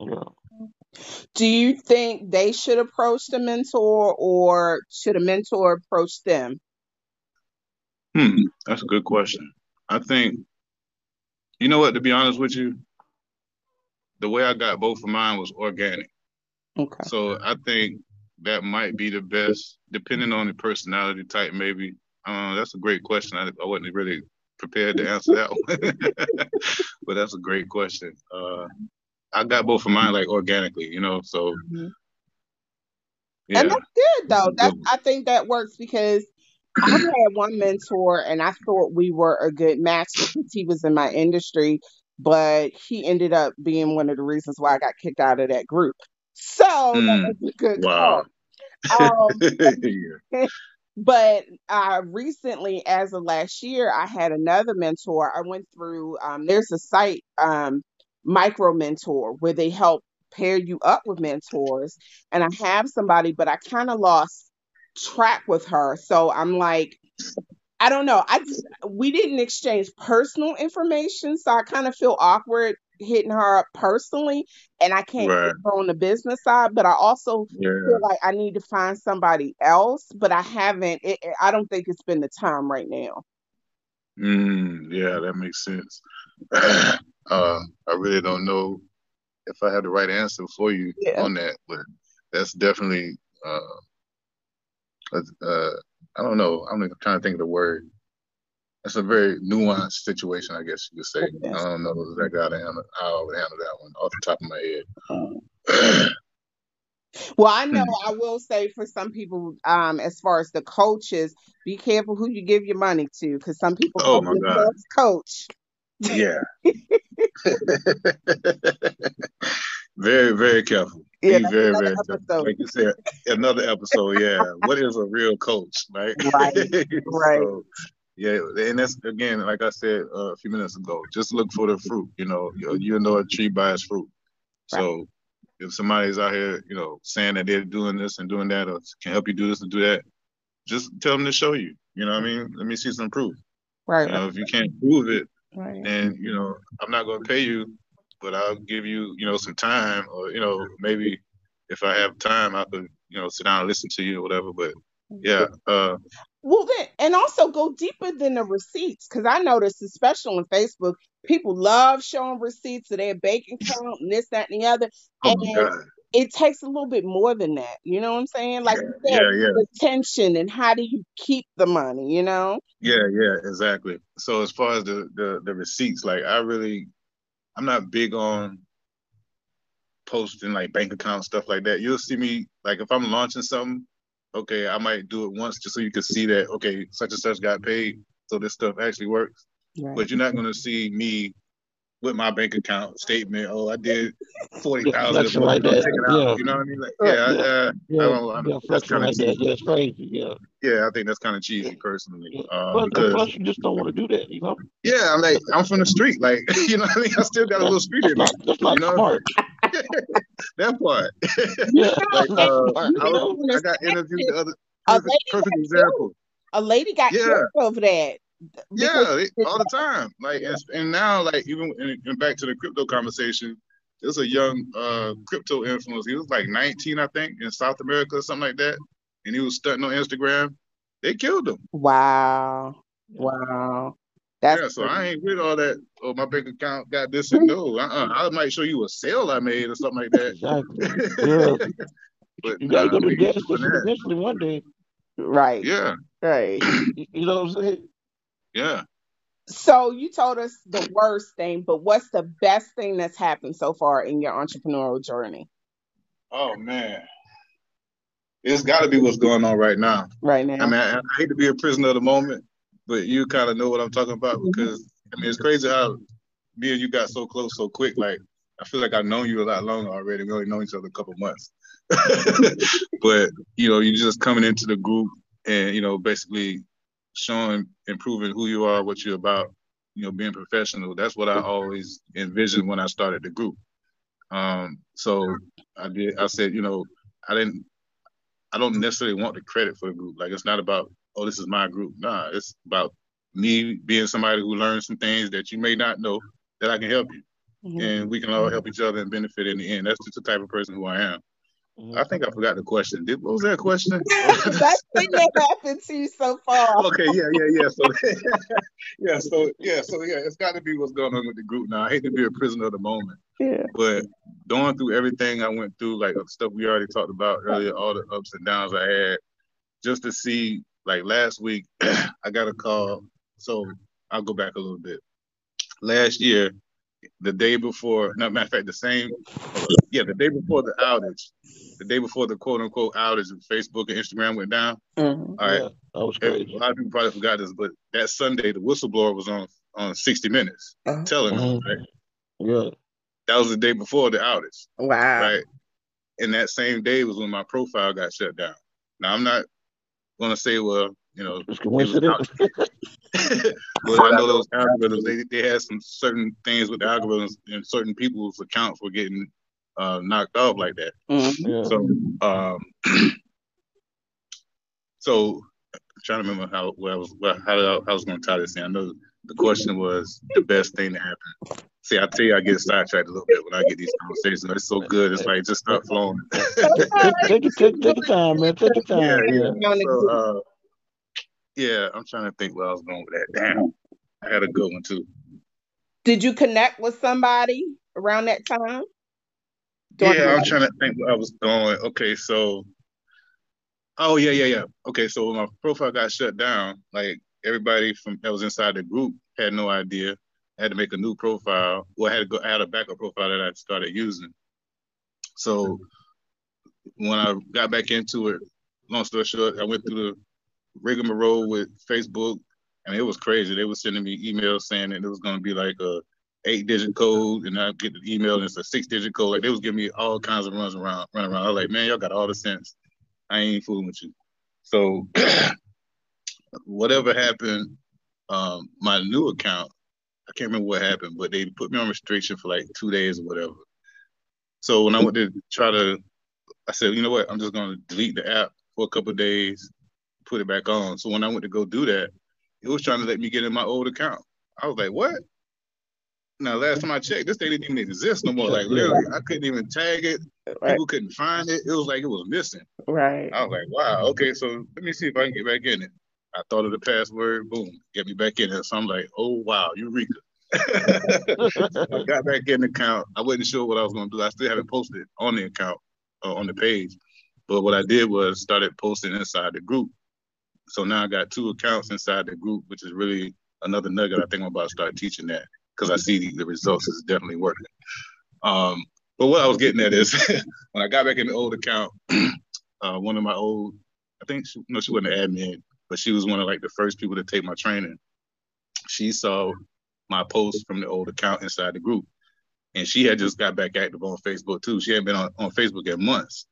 Yeah. Do you think they should approach the mentor, or should a mentor approach them? Hmm, that's a good question. I think you know what? To be honest with you, the way I got both of mine was organic. Okay. So I think that might be the best, depending on the personality type. Maybe uh, that's a great question. I, I wasn't really prepared to answer that one, *laughs* but that's a great question. Uh, I got both of mine like organically, you know. So, mm-hmm. yeah. and that's good though. That's I think that works because I had one mentor and I thought we were a good match because he was in my industry. but he ended up being one of the reasons why I got kicked out of that group. So mm, that was a good wow. call. *laughs* Um, yeah. *laughs* But uh, recently, as of last year, I had another mentor. I went through, um, there's a site, um, Micro Mentor, where they help pair you up with mentors. And I have somebody, but I kind of lost track with her. So I'm like, I don't know. I just, we didn't exchange personal information, so I kind of feel awkward hitting her up personally, and I can't right. her on the business side. But I also yeah. feel like I need to find somebody else, but I haven't. It, I don't think it's been the time right now. Mm, yeah, that makes sense. *clears throat* uh, I really don't know if I have the right answer for you yeah. on that, but that's definitely. Uh, uh, I don't know. I'm trying to think of the word it's a very nuanced situation, I guess you could say. I don't know exactly how to handle how I would handle that one off the top of my head. *clears throat* well, I know I will say for some people, um, as far as the coaches, be careful who you give your money to, because some people oh my God. coach. Yeah. *laughs* *laughs* very, very careful. Yeah, Be very, very careful. Like you said, another episode. Yeah. what is a real coach, right? Right. *laughs* right. So, yeah, and that's again, like I said uh, a few minutes ago, just look for the fruit. You know, you, you know a tree by its fruit. So right. if somebody's out here, you know, saying that they're doing this and doing that, or can help you do this and do that, just tell them to show you. You know what I mean? Let me see some proof. Right. You know, if you can't prove it, right. then you know I'm not going to pay you, but I'll give you, you know, some time, or you know, maybe if I have time, I could, you know, sit down and listen to you or whatever. But yeah, uh, well, then, and also go deeper than the receipts because I noticed, especially on Facebook, people love showing receipts of their bank *laughs* account and this, that, and the other. Oh and it takes a little bit more than that. You know what I'm saying? Like yeah, said, yeah, yeah. tension and how do you keep the money? You know? Yeah, yeah, exactly. So as far as the the, the receipts, like I really, I'm not big on posting like bank account stuff like that. You'll see me like if I'm launching something okay, I might do it once just so you can see that okay, such and such got paid, so this stuff actually works. Right. But you're not going to see me with my bank account statement. Oh, I did forty thousand. like that. Yeah. You know what I mean? Like, yeah, yeah, uh, yeah, I don't, yeah that's kind of like that. Yeah, it's crazy. Yeah. Yeah, I think that's kind of cheesy personally. Uh, but because, plus, you just don't want to do that, you know. Yeah, I'm like, I'm from the street, like, *laughs* you know what I mean. I still got a little street in me. That's not you know? smart. That part. *laughs* Yeah, *laughs* like, uh, I, was, I, got interviewed the other perfect, perfect example. A lady got yeah. killed over that. Yeah, all the time. Like and, and now, like even and back to the crypto conversation, there's a young uh, crypto influencer. He was like 19, I think, in South America or something like that, and he was stunting on Instagram. They killed him. Wow, wow. That's yeah, so I ain't with all that. Oh, my bank account got this and *laughs* no. Uh-uh. I might show you a sale I made or something like that. Exactly. *laughs* Yeah. but you gotta nah, go to the gas station eventually one day. Right. Yeah. Right. *clears throat* you know what I'm saying? Yeah. So you told us the worst thing, but what's the best thing that's happened so far in your entrepreneurial journey? Oh man. It's got to be what's going on right now. Right now. I mean, I, I hate to be a prisoner of the moment, but you kind of know what I'm talking about mm-hmm. because I mean, it's crazy how me and you got so close so quick. Like, I feel like I've known you a lot longer already. We only know each other a couple months, *laughs* but you know, you're just coming into the group and you know, basically showing, improving who you are, what you're about, you know, being professional. That's what I always envisioned when I started the group. Um, so I did. I said, you know, I didn't. I don't necessarily want the credit for the group. Like it's not about, oh, this is my group. Nah, it's about me being somebody who learns some things that you may not know that I can help you, mm-hmm. and we can all help each other and benefit in the end. That's just the type of person who I am. I think I forgot the question. Did, what was that question? *laughs* That's thing that happened to you so far. Okay, yeah, yeah, yeah. So, *laughs* yeah, so yeah, so yeah, it's got to be what's going on with the group now. I hate to be a prisoner of the moment. Yeah. But going through everything I went through, like stuff we already talked about earlier, all the ups and downs I had, just to see, like last week, *clears throat* I got a call. So I'll go back a little bit. Last year, the day before, not matter of fact, the same, yeah, the day before the outage, the day before the quote unquote outage of Facebook and Instagram went down. Mm-hmm. All right, yeah, that was crazy. A lot of people probably forgot this, but that Sunday the whistleblower was on on 60 Minutes uh-huh. telling them, mm-hmm. right? Yeah. That was the day before the outage. Wow. Right. And that same day was when my profile got shut down. Now I'm not gonna say, well, you know, It's coincidence. but *laughs* I know those algorithms, they, they had some certain things with the algorithms and certain people's accounts were getting uh, knocked off like that. Mhm. yeah. So, um, *clears throat* so I'm trying to remember how well I was well, how, I- how I was going to tie this in. I know the question was the best thing to happen. See, I tell you, I get sidetracked a little bit when I get these conversations. It's so good. It's like just start flowing. *laughs* take, take, it- take, take your time, man. Take your time. yeah. Yeah. So, uh, yeah, I'm trying to think where I was going with that. Damn, I had a good one too. Did you connect with somebody around that time? During Yeah, I'm trying to think where I was going. Okay, so oh yeah, yeah, yeah. Okay, so when my profile got shut down, like everybody from that was inside the group had no idea. I had to make a new profile. Well, I had to go had a backup profile that I started using. So when I got back into it, long story short, I went through the rigmarole with Facebook and it was crazy. They were sending me emails saying that it was gonna be like a eight digit code and I get the email and it's a six digit code. Like they was giving me all kinds of runs around, run around. I was like, man, y'all got all the sense. I ain't fooling with you. So *clears throat* whatever happened, um, my new account, I can't remember what happened, but they put me on restriction for like two days or whatever. So when I went to try to, I said, you know what, I'm just gonna delete the app for a couple of days, put it back on. So when I went to go do that, it was trying to let me get in my old account. I was like, what? Now, last time I checked, this thing didn't even exist no more. Like, literally, I couldn't even tag it. Right. People couldn't find it. It was like it was missing. Right. I was like, wow, okay, so let me see if I can get back in it. I thought of the password, boom, get me back in it. So I'm like, oh, wow, Eureka. *laughs* I got back in the account. I wasn't sure what I was going to do. I still haven't posted on the account, uh, on the page. But what I did was started posting inside the group. So now I got two accounts inside the group, which is really another nugget. I think I'm about to start teaching that because I see the, the results is definitely working. Um, but what I was getting at is *laughs* when I got back in the old account, *clears throat* uh, one of my old, I think she, no, she wasn't an admin, but she was one of like the first people to take my training. She saw my post from the old account inside the group, and she had just got back active on Facebook too. She hadn't been on, on Facebook in months,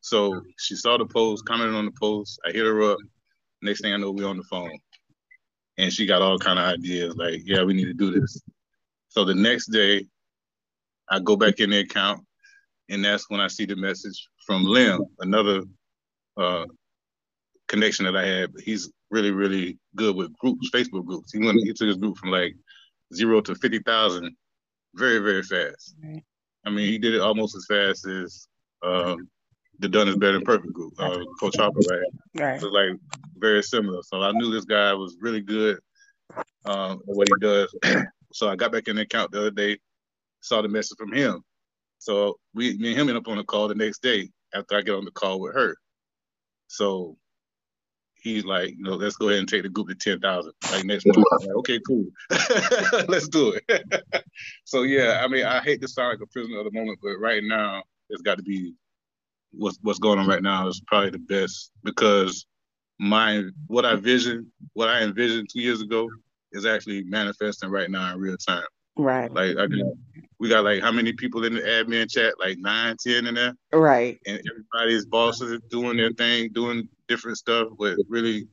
so she saw the post, commented on the post. I hit her up. Next thing I know, we're on the phone, and she got all kind of ideas like, "Yeah, we need to do this." So the next day, I go back in the account, and that's when I see the message from Lim, another uh, connection that I had. He's really, really good with groups, Facebook groups. He went, he took his group from like zero to fifty thousand, very, very fast. Right. I mean, he did it almost as fast as um, the Done is Better Than Perfect group, uh, Coach Harper, right? Right. It was like very similar. So I knew this guy was really good um, at what he does. *clears throat* so I got back in the account the other day, saw the message from him. So we, me and him, ended up on a call the next day after I get on the call with her. So he's like, you know, let's go ahead and take the group to ten thousand. Like next month. Like, okay, cool. *laughs* let's do it. *laughs* so yeah, I mean, I hate to sound like a prisoner of the moment, but right now it's got to be what's what's going on right now is probably the best because my what I vision, what I envisioned two years ago is actually manifesting right now in real time. Right. Like I got, we got like how many people in the admin chat? Like nine, ten in there, Right. and everybody's bosses are doing their thing, doing different stuff, but really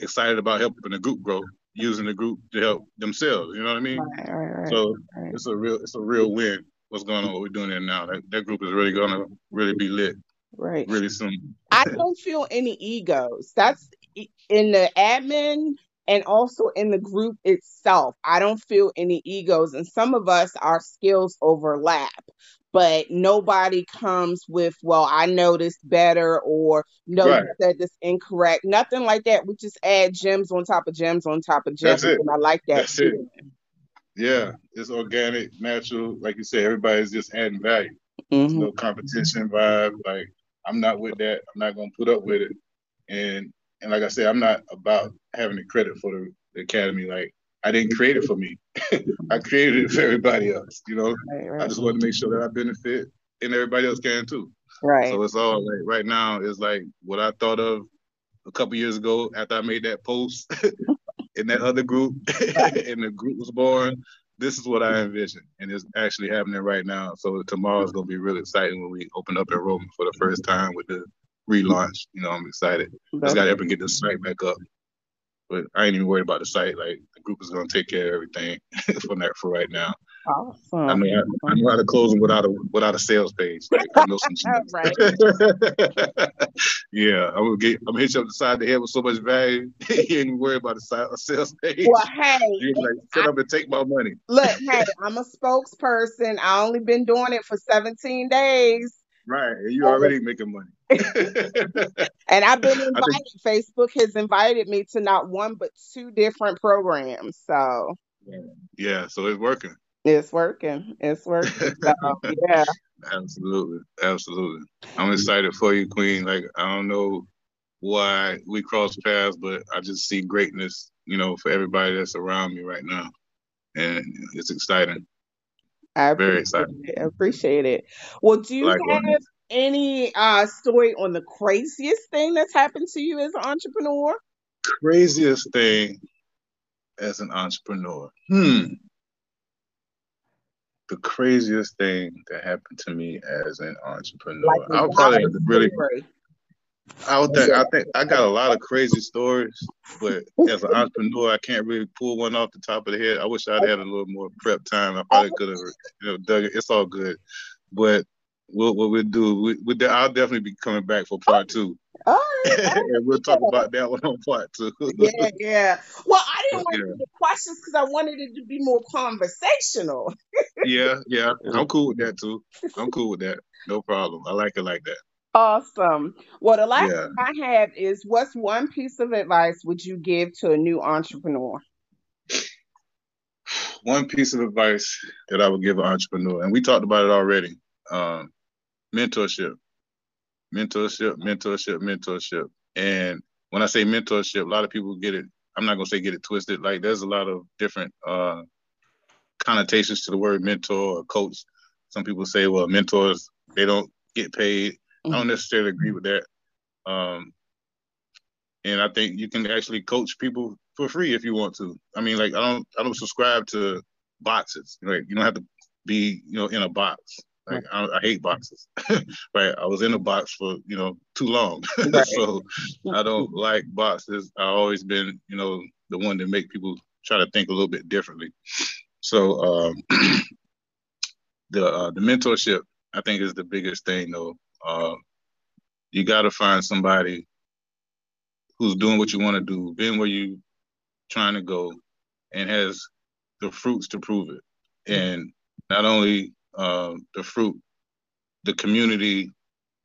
excited about helping the group grow, using the group to help themselves. You know what I mean? Right. Right. Right. So right. it's a real, it's a real win. What's going on? What we're doing there now? That, that group is really gonna really be lit right. really soon. I don't feel any egos. That's in the admin and also in the group itself. I don't feel any egos. And some of us, our skills overlap, but nobody comes with, well, I know this better or no, Right. you said this incorrect. Nothing like that. We just add gems on top of gems on top of gems. And I like that. That's it. Yeah, it's organic, natural. Like you said, everybody's just adding value. Mhm. no competition vibe. Like I'm not with that. I'm not gonna put up with it. And and like I said, I'm not about having the credit for the, the academy. Like I didn't create it for me. *laughs* I created it for everybody else. You know, Right. I just want to make sure that I benefit and everybody else can too. Right. So it's all like right now is like what I thought of a couple years ago after I made that post *laughs* in that other group *laughs* and the group was born. this is what I envision, and it's actually happening right now. So tomorrow is going to be really exciting when we open up enrollment for the first time with the relaunch. You know, I'm excited. Just got to ever get the site back up. But I ain't even worried about the site. Like the group is to take care of everything *laughs* for that for right now. Awesome. I mean, I, I know how to close them without a without a sales page. Like, I know some *laughs* right. *laughs* yeah, I'm gonna get. I'm gonna hit you up the side of the head with so much value. you ain't even worried about the side, a sales page. Well, hey, you like sit up and take my money. look, hey, I'm a spokesperson. I only been doing it for 17 days. Right, and you already making money. *laughs* *laughs* And I've been I think invited. Facebook has invited me to not one but two different programs. So yeah, so it's working. it's working. It's working. So *laughs* yeah. Absolutely, absolutely. I'm excited for you, Queen. Like I don't know why we cross paths, but I just see greatness, you know, for everybody that's around me right now, and it's exciting. I Very appreciate it. I appreciate it. Well, do you Likewise. have any uh story on the craziest thing that's happened to you as an entrepreneur? Craziest thing as an entrepreneur. Hmm. The craziest thing that happened to me as an entrepreneur. Like I a would probably really story. I would think I think I got a lot of crazy stories, but as an entrepreneur, I can't really pull one off the top of the head. I wish I'd had a little more prep time. I probably could have, you know, dug it. It's all good, but what what we do, we, we I'll definitely be coming back for part two, All right. all right. *laughs* and we'll talk about that one on part two. *laughs* Yeah, yeah. Well, I didn't want to do the questions because I wanted it to be more conversational. *laughs* yeah, yeah, I'm cool with that too. I'm cool with that. No problem. I like it like that. Awesome. Well, the last Yeah. thing I have is what's one piece of advice would you give to a new entrepreneur? One piece of advice that I would give an entrepreneur, and we talked about it already. Um, mentorship, mentorship, mentorship, mentorship. And when I say mentorship, a lot of people get it. I'm not gonna say get it twisted. Like there's a lot of different uh, connotations to the word mentor or coach. Some people say, well, mentors they don't get paid. I don't necessarily agree with that. Um, and I think you can actually coach people for free if you want to. I mean, like I don't I don't subscribe to boxes. Right? You don't have to be you know in a box. Like I, I hate boxes. *laughs* right? I was in a box for you know too long, *laughs* Right. so I don't like boxes. I've always been you know the one to make people try to think a little bit differently. So um, *clears throat* the uh, the mentorship I think is the biggest thing though. Uh, you got to find somebody who's doing what you want to do, been where you trying to go, and has the fruits to prove it. And not only uh, the fruit, the community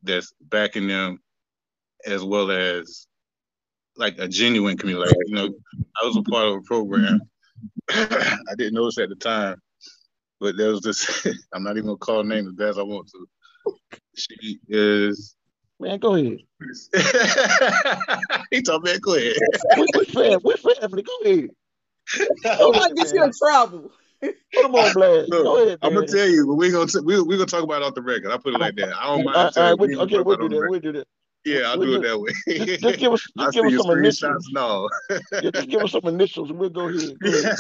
that's backing them, as well as like a genuine community. Like, you know, I was a part of a program. *coughs* I didn't notice at the time, but there was this. *laughs* I'm not even gonna call names name as bad as I want to. She is. Man, go ahead. *laughs* he told me, go ahead. We, we fam, we family. Go ahead. Who might get you in trouble? Put them on blast. Look, Go ahead, I'm gonna tell you, but we're gonna t- we we gonna talk about it off the record. I put it like that. I don't mind. All right, all telling you, we, we okay, gonna we'll do that. We'll do that. the record. Yeah, I'll We'll do it do- that way. Just, just give us, *laughs* just give us some initials. screenshots and all. Yeah, just give us some initials, and we'll go ahead. Go ahead.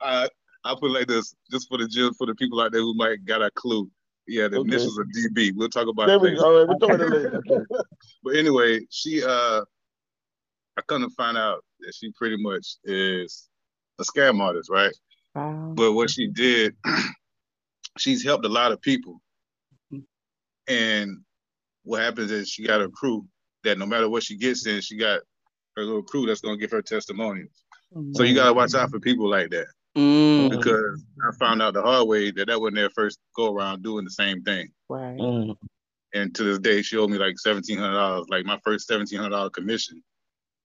uh, *laughs* I'll put it like this, just for the just for the people out there who might got a clue. Yeah, the Okay. initials are DB. We'll talk about There it later. go. All right, we're doing it later. *laughs* Okay. But anyway, she uh I come to find out that she pretty much is a scam artist, right? Wow. But what she did, *clears throat* she's helped a lot of people. And what happens is she got a crew that no matter what she gets in, she got her little crew that's gonna give her testimonials. So you gotta watch out for people like that Mm, because I found out the hard way that that wasn't their first go around doing the same thing. right. Mm. And to this day, she owed me like seventeen hundred dollars, like my first seventeen hundred dollar commission.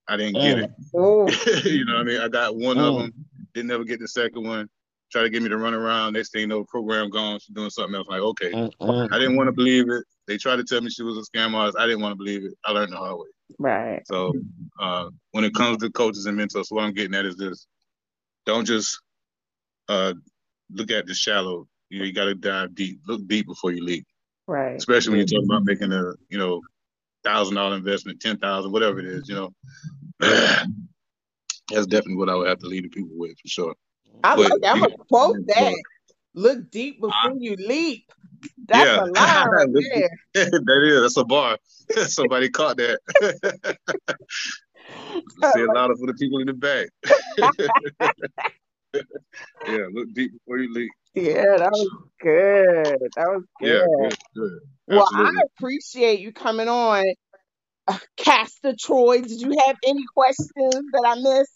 I didn't get it. Oh, *laughs* you know what I mean? I got one of Mm. them, didn't ever get the second one. Try to get me to run around. Next thing you know, program gone. She's doing something else. Like, okay, Mm, mm. I didn't want to believe it. They tried to tell me she was a scam artist. I didn't want to believe it. I learned the hard way. right. So uh, when it comes to coaches and mentors, what I'm getting at is this: don't just uh, look at the shallow. You know, you got to dive deep. Look deep before you leap. Right. Especially when you're talking about making a you know thousand dollar investment, ten thousand, whatever it is. You know, *clears throat* that's definitely what I would have to lead the people with for sure. I like that. I'm gonna quote that. Look deep before I, you leap. That's yeah. a line *laughs* right there. *laughs* that is. That's a bar. *laughs* Somebody caught that. Say it louder for the people in the back. Yeah, look deep before you leap. Yeah, that was good. That was good. Yeah, good, good. Well, I appreciate you coming on. Uh, Castor Troy, did you have any questions that I missed?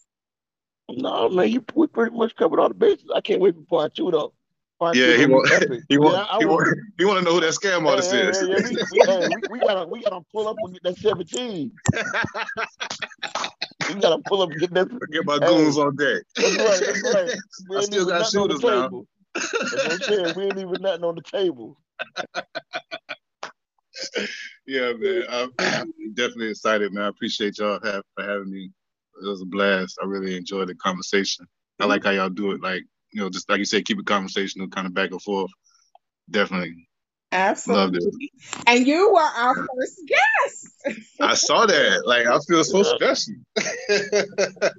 No, man, you we pretty much covered all the bases. I can't wait for part two though. Part yeah, he want, *laughs* he want, yeah, he want, he want to know who that scam artist hey, is. Hey, yeah, we, we, we, we, gotta, we gotta pull up and get that seventeen. *laughs* we gotta pull up and get that. Get my goons on deck. That's right. That's *laughs* right. We I still got shooters now. That's what We ain't even nothing on the table. *laughs* yeah, man. I'm, I'm, *clears throat* definitely excited, man. I appreciate y'all have, for having me. It was a blast. I really enjoyed the conversation. I like how y'all do it. Like, you know, just like you said, keep it conversational, kind of back and forth. Definitely. Absolutely. And you were our first guest. I saw that. Like, I feel so special. *laughs*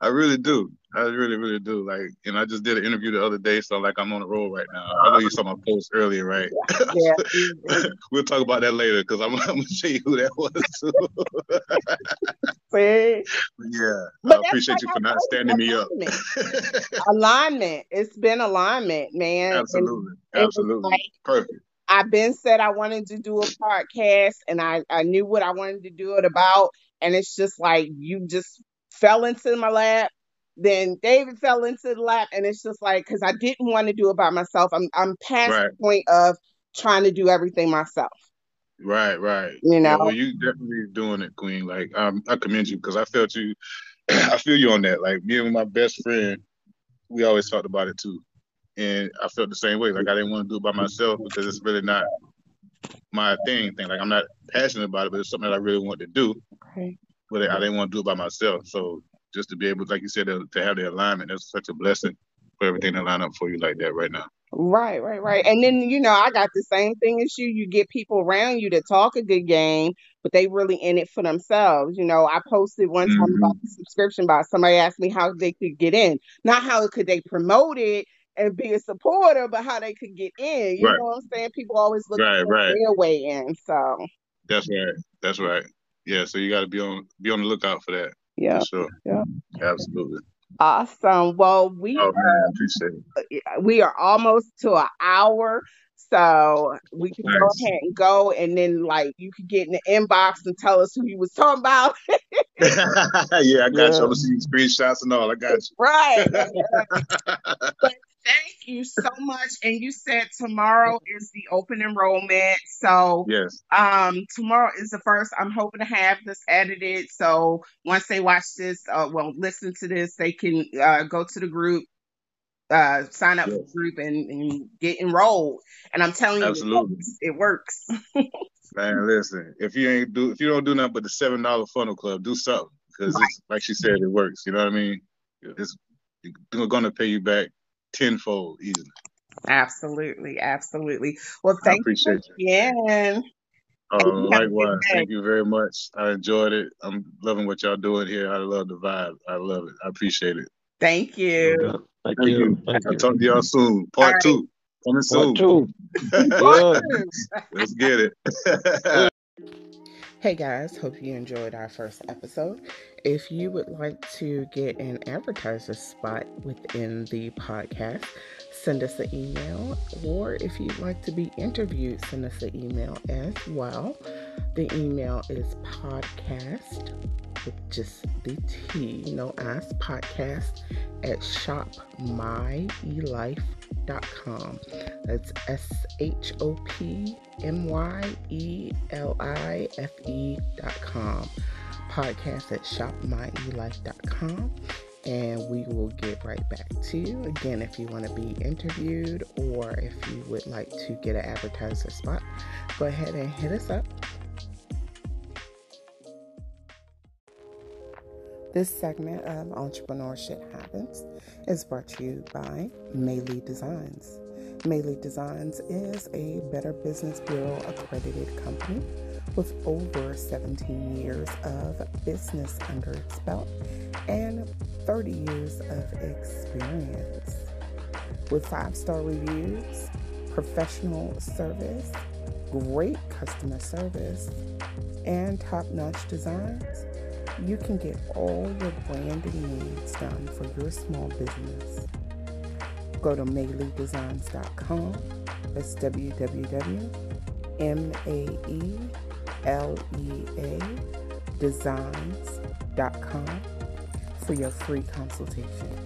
I really do. I really, really do. Like, and I just did an interview the other day, so like I'm on the road right now. I know you saw my post earlier, right? Yeah. *laughs* we'll talk about that later because I'm, *laughs* I'm, gonna show you who that was. Yeah. But I appreciate you for not standing me up. *laughs* alignment. It's been alignment, man. Absolutely. Absolutely. Like, Perfect. I've been said I wanted to do a podcast and I, I knew what I wanted to do it about. And it's just like you just fell into my lap. Then David fell into the lap, and it's just like because I didn't want to do it by myself. I'm I'm past right. the point of trying to do everything myself. Right, right. You know, yeah, well, you definitely doing it, Queen. Like, um, I commend you because I felt you. *clears throat* I feel you on that. Like me and my best friend, we always talked about it too, and I felt the same way. Like I didn't want to do it by myself because it's really not my thing. Thing like I'm not passionate about it, but it's something that I really want to do. Okay but I didn't want to do it by myself. So just to be able, like you said, to, to have the alignment, that's such a blessing for everything to line up for you like that right now. Right, right, right. And then, you know, I got the same thing as you. You get people around you to talk a good game, but they really in it for themselves. You know, I posted one time mm-hmm. about the subscription box. Somebody asked me how they could get in. Not how could they promote it and be a supporter, but how they could get in. You right. know what I'm saying? People always look right, for right. their way in. So that's right. That's right yeah, so you got to be on be on the lookout for that. Yeah, for sure. Yeah, absolutely. Awesome. Well, we oh, man, appreciate it. Uh, we are almost to an hour. So we can nice. go ahead and go, and then like you can get in the inbox and tell us who you was talking about. *laughs* yeah, I got yeah. you. I'm see screenshots and all. I got you. Right. *laughs* but Thank you so much. And you said tomorrow is the open enrollment. So yes, um, tomorrow is the first. I'm hoping to have this edited. So once they watch this, uh, well, listen to this, they can uh, go to the group, uh, sign up yes. for the group, and, and, get enrolled. And I'm telling you, absolutely, it works. It works. *laughs* Man, listen, if you ain't do, if you don't do nothing but the seven dollar funnel club, do something because right. like she said, it works. You know what I mean? It's going to pay you back tenfold easily. Absolutely, absolutely. Well, thank I appreciate you again. Uh, likewise, thank you very much. I enjoyed it. I'm loving what y'all doing here. I love the vibe. I love it. I appreciate it. Thank you. Thank, thank you. you. I'll talk to y'all soon. Part right. two. Coming soon. Part two. *laughs* *laughs* Let's get it. *laughs* Hey guys, hope you enjoyed our first episode. If you would like to get an advertiser spot within the podcast, send us an email. Or if you'd like to be interviewed, send us an email as well. The email is podcast with just the T, no S, podcast at shopmyelife.com. That's S H O P M Y E L I F E.com. Podcast at shopmyelife.com and we will get right back to you. Again, if you want to be interviewed or if you would like to get an advertiser spot, go ahead and hit us up. This segment of Entrepreneurship Happens is brought to you by Maylee Designs. Maylee Designs is a Better Business Bureau accredited company with over 17 years of business under its belt and 30 years of experience. With five star reviews, professional service, great customer service, and top notch designs, you can get all your branding needs done for your small business. Go to maeledesigns.com. That's www.maelea designs.com for your free consultation.